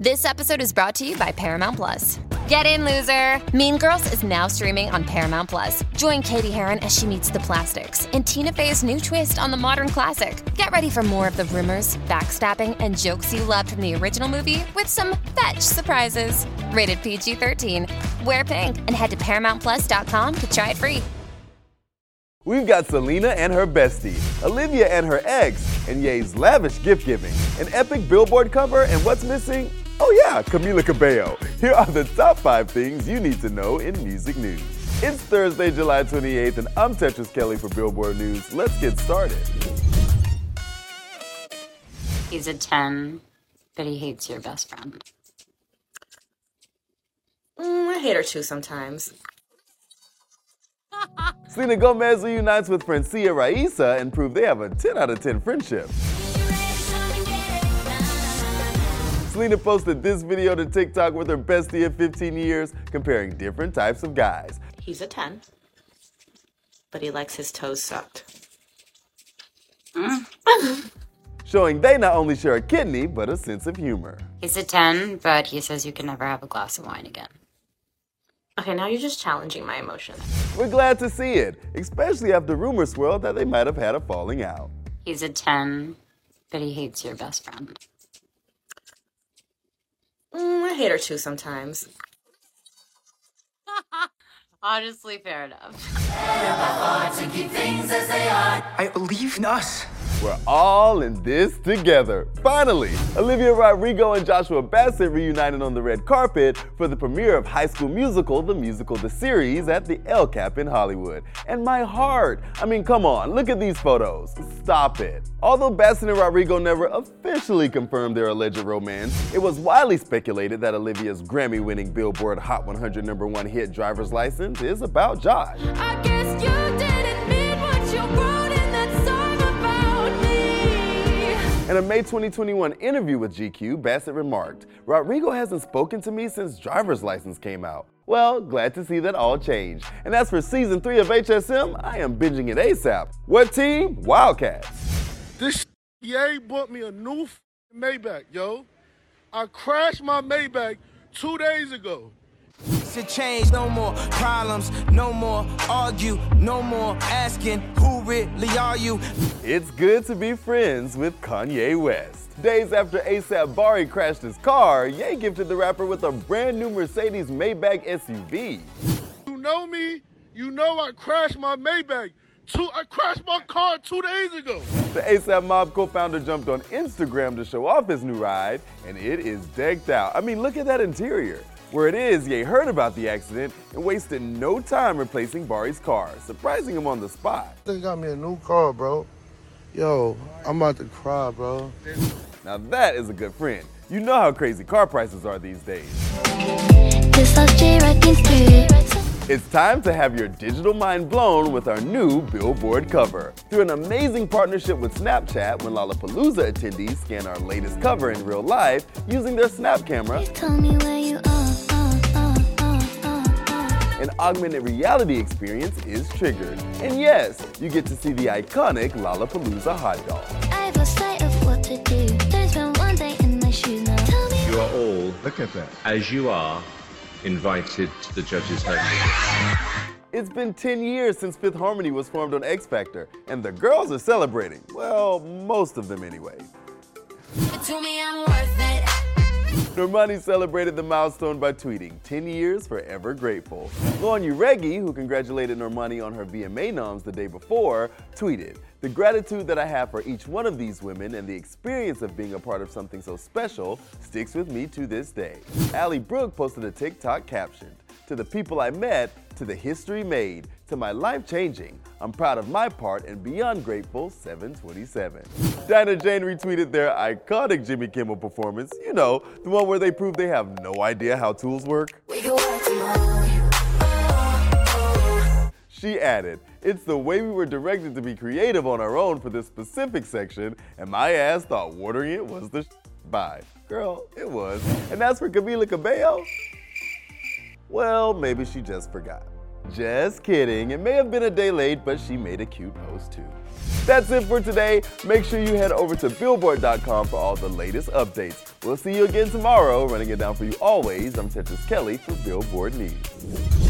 This episode is brought to you by Paramount Plus. Get in, loser! Mean Girls is now streaming on Paramount Plus. Join Cady Heron as she meets the plastics and Tina Fey's new twist on the modern classic. Get ready for more of the rumors, backstabbing, and jokes you loved from the original movie with some fetch surprises. Rated PG 13. Wear pink and head to ParamountPlus.com to try it free. We've got Selena and her bestie, Olivia and her ex, and Ye's lavish gift giving, an epic billboard cover, and what's missing? Oh yeah, Camila Cabello. Here are the top five things you need to know in music news. It's Thursday, July 28th, and I'm Tetris Kelly for Billboard News. Let's get started. He's a 10, but he hates your best friend. Mm, I hate her too sometimes. Selena Gomez reunites with Francia Raisa and prove they have a 10 out of 10 friendship. Selena posted this video to TikTok with her bestie of 15 years, comparing different types of guys. He's a 10, but he likes his toes sucked. Showing they not only share a kidney, but a sense of humor. He's a 10, but he says you can never have a glass of wine again. Okay, now you're just challenging my emotions. We're glad to see it, especially after rumors swirled that they might have had a falling out. He's a 10, but he hates your best friend. I hate her too sometimes. Honestly, fair enough. I believe in us. We're all in this together. Finally, Olivia Rodrigo and Joshua Bassett reunited on the red carpet for the premiere of High School Musical, the musical, the series at the El Cap in Hollywood. And my heart, I mean, come on, look at these photos. Stop it. Although Bassett and Rodrigo never officially confirmed their alleged romance, it was widely speculated that Olivia's Grammy winning Billboard Hot 100 number one hit Driver's License is about Josh. In a May 2021 interview with GQ, Bassett remarked, Rodrigo hasn't spoken to me since Driver's License came out. Well, glad to see that all changed. And as for season 3 of HSM, I am binging it ASAP. What team? Wildcats. This yay bought me a new f- Maybach, yo. I crashed my Maybach two days ago. To change, no more problems, no more argue, no more asking who really are you. It's good to be friends with Kanye West. Days after ASAP Bari crashed his car, Ye gifted the rapper with a brand new Mercedes Maybach SUV. You know me, you know I crashed my Maybach. Two, I crashed my car two days ago. The ASAP Mob co-founder jumped on Instagram to show off his new ride, and it is decked out. I mean, look at that interior. Where it is, Ye heard about the accident and wasted no time replacing Bari's car, surprising him on the spot. They got me a new car, bro. Yo, I'm about to cry, bro. Now that is a good friend. You know how crazy car prices are these days. It's time to have your digital mind blown with our new Billboard cover. Through an amazing partnership with Snapchat, when Lollapalooza attendees scan our latest cover in real life using their Snap camera, an augmented reality experience is triggered. And yes, you get to see the iconic Lollapalooza hot dog. I've lost sight of what to do. There's been one day in my shoes now. Tell me You are all, look at that, as you are, invited to the judges' home. It's been 10 years since Fifth Harmony was formed on X Factor, and the girls are celebrating. Well, most of them anyway. Normani celebrated the milestone by tweeting, 10 years forever grateful. Lauren Jauregui, who congratulated Normani on her VMA noms the day before, tweeted, the gratitude that I have for each one of these women and the experience of being a part of something so special sticks with me to this day. Ally Brooke posted a TikTok captioned, to the people I met, to the history made, to my life changing. I'm proud of my part and beyond grateful 727. Dinah Jane retweeted their iconic Jimmy Kimmel performance, you know, the one where they prove they have no idea how tools work. We can work tomorrow. She added, It's the way we were directed to be creative on our own for this specific section, and my ass thought watering it was the sh- bye. Girl, it was. And as for Camila Cabello, well, maybe she just forgot. Just kidding. It may have been a day late, but she made a cute post too. That's it for today. Make sure you head over to billboard.com for all the latest updates. We'll see you again tomorrow. Running it down for you always, I'm Tetris Kelly for Billboard News.